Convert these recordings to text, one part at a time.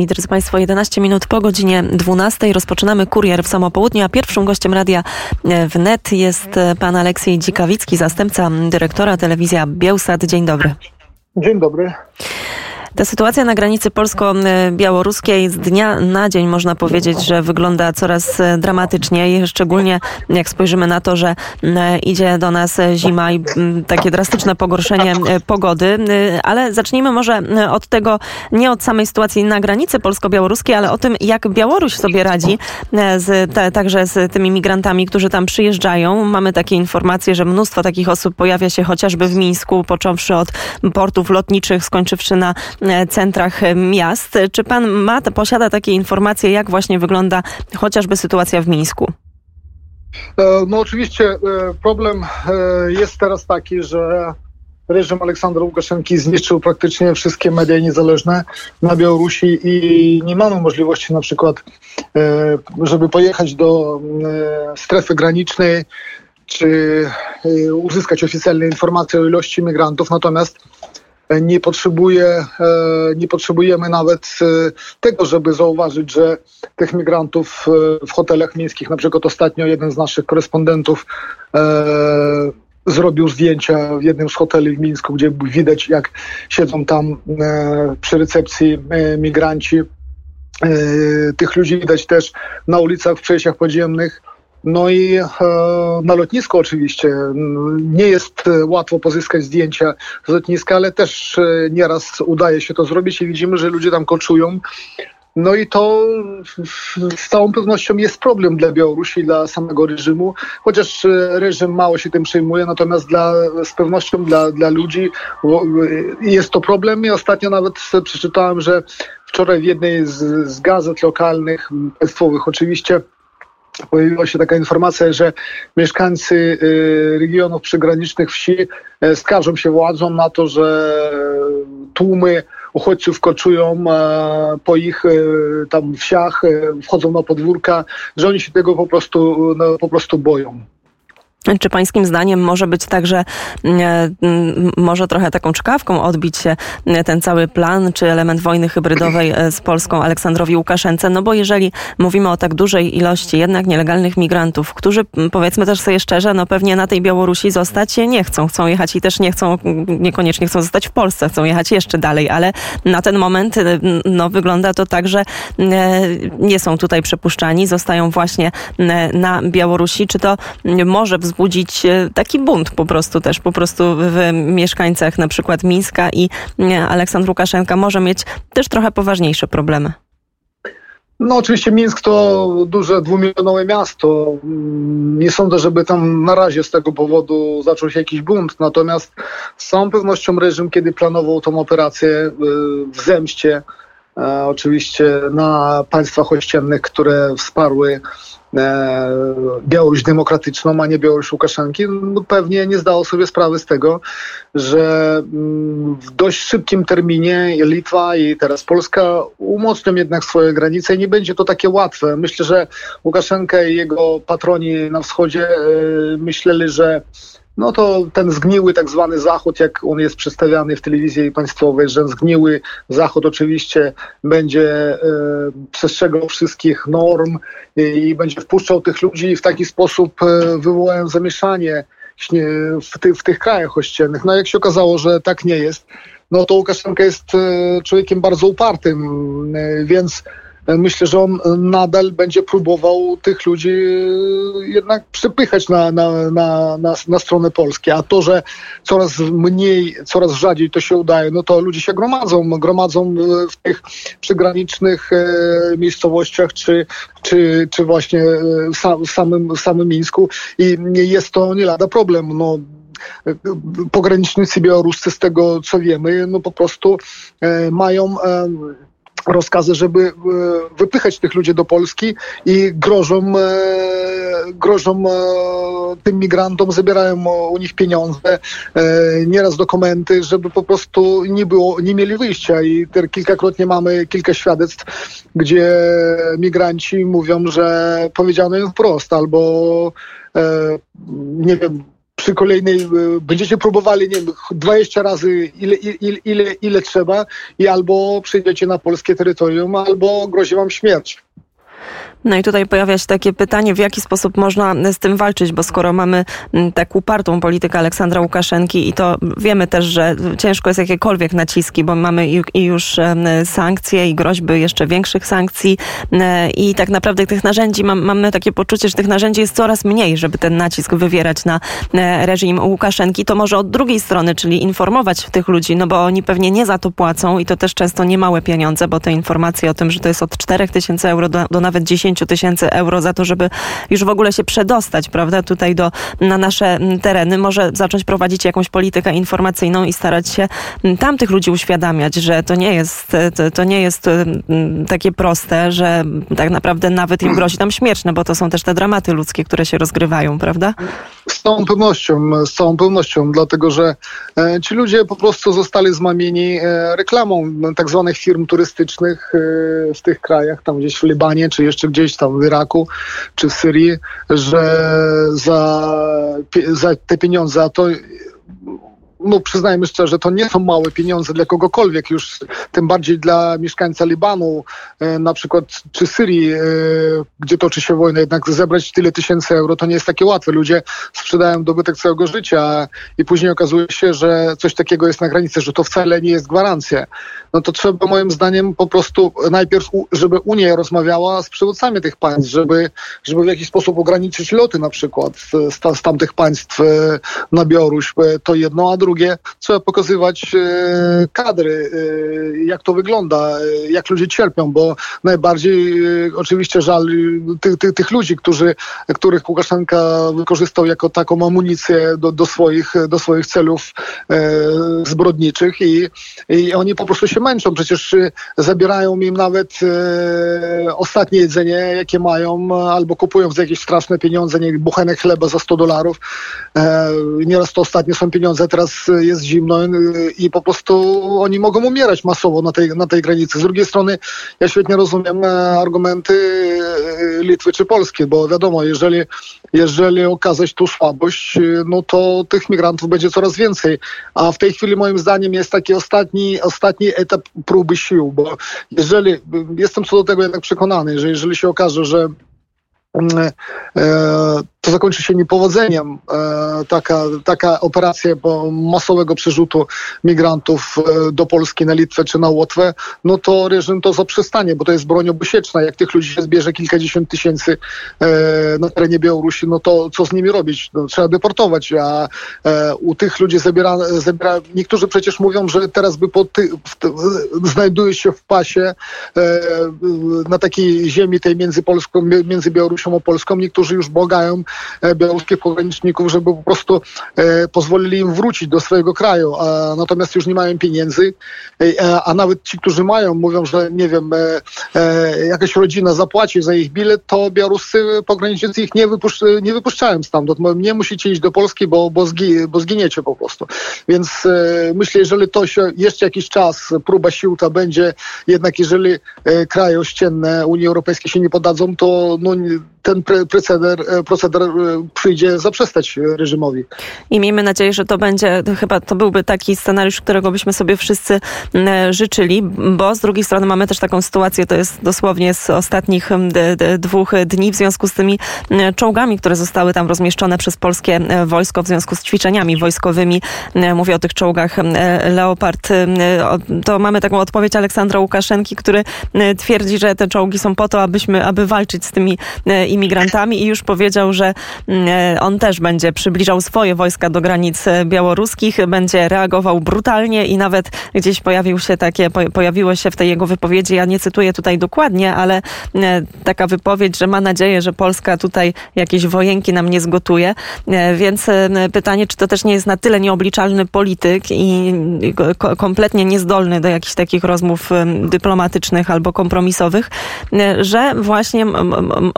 I drodzy Państwo, 11 minut po godzinie 12 rozpoczynamy kurier w samo południe, a pierwszym gościem radia wnet jest pan Aleksiej Dzikawicki, zastępca dyrektora telewizja Bielsat. Dzień dobry. Dzień dobry. Ta sytuacja na granicy polsko-białoruskiej z dnia na dzień można powiedzieć, że wygląda coraz dramatyczniej, szczególnie jak spojrzymy na to, że idzie do nas zima i takie drastyczne pogorszenie pogody. Ale zacznijmy może od tego, nie od samej sytuacji na granicy polsko-białoruskiej, ale o tym, jak Białoruś sobie radzi z, te, także z tymi migrantami, którzy tam przyjeżdżają. Mamy takie informacje, że mnóstwo takich osób pojawia się chociażby w Mińsku, począwszy od portów lotniczych, skończywszy na E, centrach miast. Czy pan ma, posiada takie informacje, jak właśnie wygląda chociażby sytuacja w Mińsku? E, no oczywiście e, problem jest teraz taki, że reżim Aleksandra Łukaszenki zniszczył praktycznie wszystkie media niezależne na Białorusi i nie mamy możliwości na przykład, żeby pojechać do strefy granicznej czy uzyskać oficjalne informacje o ilości migrantów. Natomiast nie, potrzebuje, e, nie potrzebujemy nawet e, tego, żeby zauważyć, że tych migrantów e, w hotelach miejskich, na przykład ostatnio jeden z naszych korespondentów zrobił zdjęcia w jednym z hoteli w Mińsku, gdzie widać, jak siedzą tam przy recepcji migranci. Tych ludzi widać też na ulicach, w przejściach podziemnych. No i e, na lotnisku oczywiście nie jest e, łatwo pozyskać zdjęcia z lotniska, ale też e, nieraz udaje się to zrobić i widzimy, że ludzie tam koczują. No i to z całą pewnością jest problem dla Białorusi, dla samego reżimu, chociaż reżim mało się tym przejmuje, natomiast dla, z pewnością dla, dla ludzi jest to problem i ostatnio nawet przeczytałem, że wczoraj w jednej z, z gazet lokalnych, państwowych oczywiście, pojawiła się taka informacja, że mieszkańcy y, regionów przygranicznych wsi e, skarżą się władzom na to, że tłumy uchodźców koczują e, po ich e, tam wsiach, wchodzą na podwórka, że oni się tego po prostu, no, po prostu boją. Czy pańskim zdaniem może być tak, że mm, mm, może trochę taką czkawką odbić się mm, ten cały plan, czy element wojny hybrydowej e, z Polską Aleksandrowi Łukaszence? No bo jeżeli mówimy o tak dużej ilości jednak nielegalnych migrantów, którzy powiedzmy też sobie szczerze, no pewnie na tej Białorusi zostać nie chcą, chcą jechać i też nie chcą, niekoniecznie chcą zostać w Polsce, chcą jechać jeszcze dalej, ale na ten moment no wygląda to tak, że nie są tutaj przepuszczani, zostają właśnie na Białorusi. Czy to może wzbudzić e, taki bunt po prostu też, po prostu w mieszkańcach na przykład Mińska i e, Aleksandr Łukaszenka może mieć też trochę poważniejsze problemy. No oczywiście Mińsk to duże dwumilionowe miasto. Nie sądzę, żeby tam na razie z tego powodu zaczął się jakiś bunt. Natomiast z całą pewnością reżim, kiedy planował tą operację e, w zemście, oczywiście na państwach ościennych, które wsparły E, Białoruś demokratyczną, a nie Białoruś Łukaszenki, no pewnie nie zdało sobie sprawy z tego, że mm, w dość szybkim terminie Litwa i teraz Polska umocnią jednak swoje granice i nie będzie to takie łatwe. Myślę, że Łukaszenka i jego patroni na wschodzie e, myśleli, że no to ten zgniły tak zwany Zachód, jak on jest przedstawiany w telewizji państwowej, że zgniły Zachód oczywiście będzie e, przestrzegał wszystkich norm i, będzie wpuszczał tych ludzi w taki sposób e, wywołają zamieszanie w, ty, w tych krajach ościennych. No jak się okazało, że tak nie jest, no to Łukaszenka jest e, człowiekiem bardzo upartym, e, więc myślę, że on nadal będzie próbował tych ludzi e, jednak przypychać na, na, na, na, na stronę polskie. A to, że coraz mniej, coraz rzadziej to się udaje, no to ludzie się gromadzą, gromadzą w tych przygranicznych e, miejscowościach, czy, czy, czy właśnie w samym, w samym Mińsku i jest to nie lada problem. No, pogranicznicy białoruscy z tego co wiemy, no po prostu e, mają rozkazy, żeby e, wypychać tych ludzi do Polski i grożą, e, grożą e, tym migrantom, zabierają u nich pieniądze, nieraz dokumenty, żeby po prostu nie było, nie mieli wyjścia. I kilkakrotnie mamy kilka świadectw, gdzie migranci mówią, że powiedziano im wprost albo nie wiem, przy kolejnej będziecie próbowali, nie wiem, 20 razy ile, ile, ile, ile trzeba i albo przyjdziecie na polskie terytorium, albo grozi wam śmierć. No i tutaj pojawia się takie pytanie, w jaki sposób można z tym walczyć, bo skoro mamy mm, tak upartą politykę Aleksandra Łukaszenki i to wiemy też, że ciężko jest jakiekolwiek naciski, bo mamy i już sankcje i groźby jeszcze większych sankcji i tak naprawdę tych narzędzi, mamy takie poczucie, że tych narzędzi jest coraz mniej, żeby ten nacisk wywierać na reżim Łukaszenki, to może od drugiej strony, czyli informować tych ludzi, no bo oni pewnie nie za to płacą i to też często niemałe pieniądze, bo te informacje o tym, że to jest od 4 tysięcy euro do, do nawet 10 10 tysięcy euro za to, żeby już w ogóle się przedostać, prawda, tutaj do, na nasze tereny, może zacząć prowadzić jakąś politykę informacyjną i starać się tam tych ludzi uświadamiać, że to nie jest, to, to nie jest takie proste, że tak naprawdę nawet im grozi tam śmierć, no bo to są też te dramaty ludzkie, które się rozgrywają, prawda? Z całą pewnością, z całą pewnością, dlatego że e, ci ludzie po prostu zostali zmamieni e, reklamą tak zwanych firm turystycznych e, w tych krajach, tam gdzieś w Libanie, czy jeszcze gdzieś tam w Iraku, czy w Syrii, że za, za te pieniądze, a to no przyznajmy szczerze, to nie są małe pieniądze dla kogokolwiek, już tym bardziej dla mieszkańca Libanu, e, na przykład czy Syrii, e, gdzie toczy się wojna, jednak zebrać tyle tysięcy euro to nie jest takie łatwe. Ludzie sprzedają dobytek całego życia i później okazuje się, że coś takiego jest na granicy, że to wcale nie jest gwarancja. No to trzeba moim zdaniem po prostu najpierw, żeby Unia rozmawiała z przywódcami tych państw, żeby, żeby w jakiś sposób ograniczyć loty na przykład z, z tamtych państw e, na Białoruś. To jedno, a drugie drugie, trzeba pokazywać e, kadry, e, jak to wygląda, e, jak ludzie cierpią, bo najbardziej oczywiście żal tych, tych, tych ludzi, którzy, których Łukaszenka wykorzystał jako taką amunicję do, do, swoich, do swoich celów zbrodniczych i, i oni po prostu się męczą. Przecież zabierają im nawet ostatnie jedzenie, jakie mają, albo kupują za jakieś straszne pieniądze, nie buchenek chleba za 100 dolarów. Nieraz to ostatnie są pieniądze, teraz jest zimno y, i po prostu oni mogą umierać masowo na tej, na tej granicy. Z drugiej strony ja świetnie rozumiem e, argumenty e, Litwy czy Polski, bo wiadomo, jeżeli, jeżeli okazać tu słabość, y, no to tych migrantów będzie coraz więcej. A w tej chwili moim zdaniem jest taki ostatni, ostatni etap próby sił, bo jeżeli, jestem co do tego jednak przekonany, że jeżeli się okaże, że mm, e, to zakończy się niepowodzeniem. E, taka, taka operacja masowego przerzutu migrantów e, do Polski, na Litwę czy na Łotwę, no to reżim to zaprzestanie, bo to jest broń obusieczna. Jak tych ludzi się zbierze kilkadziesiąt tysięcy e, na terenie Białorusi, no to co z nimi robić? No, trzeba deportować, a u tych ludzi zabiera, zabiera niektórzy przecież mówią, że teraz by po ty, znajduje się w pasie na takiej ziemi tej między Polską, między Białorusią a Polską, niektórzy już błagają białoruskich pograniczników, żeby po prostu e, pozwolili im wrócić do swojego kraju, natomiast już nie mają pieniędzy, e, a nawet ci, którzy mają, mówią, że nie wiem, jakaś rodzina zapłaci za ich bilet, to białoruscy pogranicznicy ich nie, wypuszcz, nie wypuszczają stamtąd. Mówią, nie musicie iść do Polski, bo, bo, zgi, bo zginiecie po prostu. Więc myślę, jeżeli to się jeszcze jakiś czas, próba sił ta będzie, jednak jeżeli kraje ościenne Unii Europejskiej się nie podadzą, to no, ten proceder, e, proceder e, przyjdzie zaprzestać reżimowi. I miejmy nadzieję, że to będzie, chyba to byłby taki scenariusz, którego byśmy sobie wszyscy życzyli, bo z drugiej strony mamy też taką sytuację, to jest dosłownie z ostatnich dwóch dni w związku z tymi czołgami, które zostały tam rozmieszczone przez polskie e, wojsko w związku z ćwiczeniami wojskowymi. Mówię o tych czołgach Leopard. To mamy taką odpowiedź Aleksandra Łukaszenki, który twierdzi, że te czołgi są po to, abyśmy, aby walczyć z tymi imigrantami i już powiedział, że mm, e, on też będzie przybliżał swoje wojska do granic e, białoruskich, będzie reagował brutalnie i nawet gdzieś pojawił się takie, pojawiło się w tej jego wypowiedzi, ja nie cytuję tutaj dokładnie, ale e, taka wypowiedź, że ma nadzieję, że Polska tutaj jakieś wojenki nam nie zgotuje. Więc pytanie, czy to też nie jest na tyle nieobliczalny polityk i kompletnie niezdolny do jakichś takich rozmów dyplomatycznych albo kompromisowych, że właśnie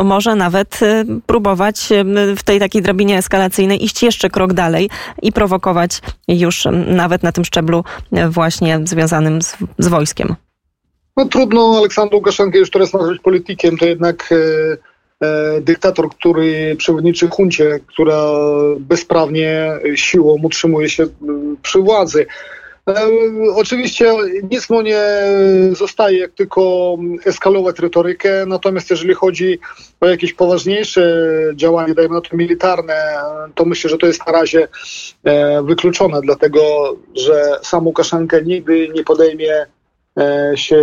może nawet y, próbować y, w tej takiej drabinie eskalacyjnej iść jeszcze krok dalej i prowokować już nawet na tym szczeblu y, właśnie związanym z, z wojskiem. No trudno Aleksandru Łukaszenkę już teraz nazwać politykiem, to jednak dyktator, który przewodniczy huncie, która bezprawnie siłą utrzymuje się przy władzy. Oczywiście nic mu nie zostaje, jak tylko eskalować retorykę, natomiast jeżeli chodzi o jakieś poważniejsze działania, dajmy na to militarne, to myślę, że to jest na razie e, wykluczone, dlatego że sam Łukaszenka nigdy nie podejmie e, się,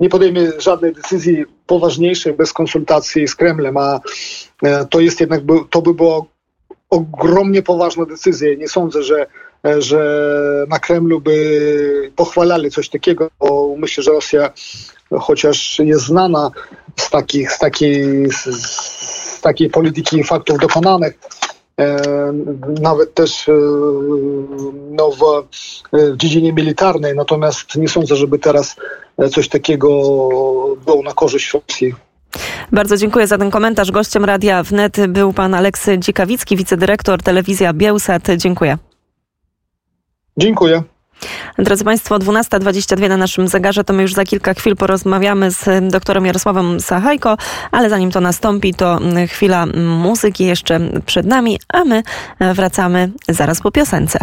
nie podejmie żadnej decyzji poważniejszej bez konsultacji z Kremlem, a e, to jest jednak, to by było ogromnie poważna decyzja. Nie sądzę, że że na Kremlu by pochwalali coś takiego, bo myślę, że Rosja, chociaż jest znana z, takich, z, takiej, z takiej polityki faktów dokonanych, e, nawet też e, no, w, w dziedzinie militarnej, natomiast nie sądzę, żeby teraz coś takiego było na korzyść Rosji. Bardzo dziękuję za ten komentarz. Gościem Radia Wnet był pan Aleksy Dzikawicki, wicedyrektor telewizja Bielsat. Dziękuję. Dziękuję. Drodzy Państwo, 12.22 na naszym zegarze, to my już za kilka chwil porozmawiamy z doktorem Jarosławem Sachajko, ale zanim to nastąpi, to chwila muzyki jeszcze przed nami, a my wracamy zaraz po piosence.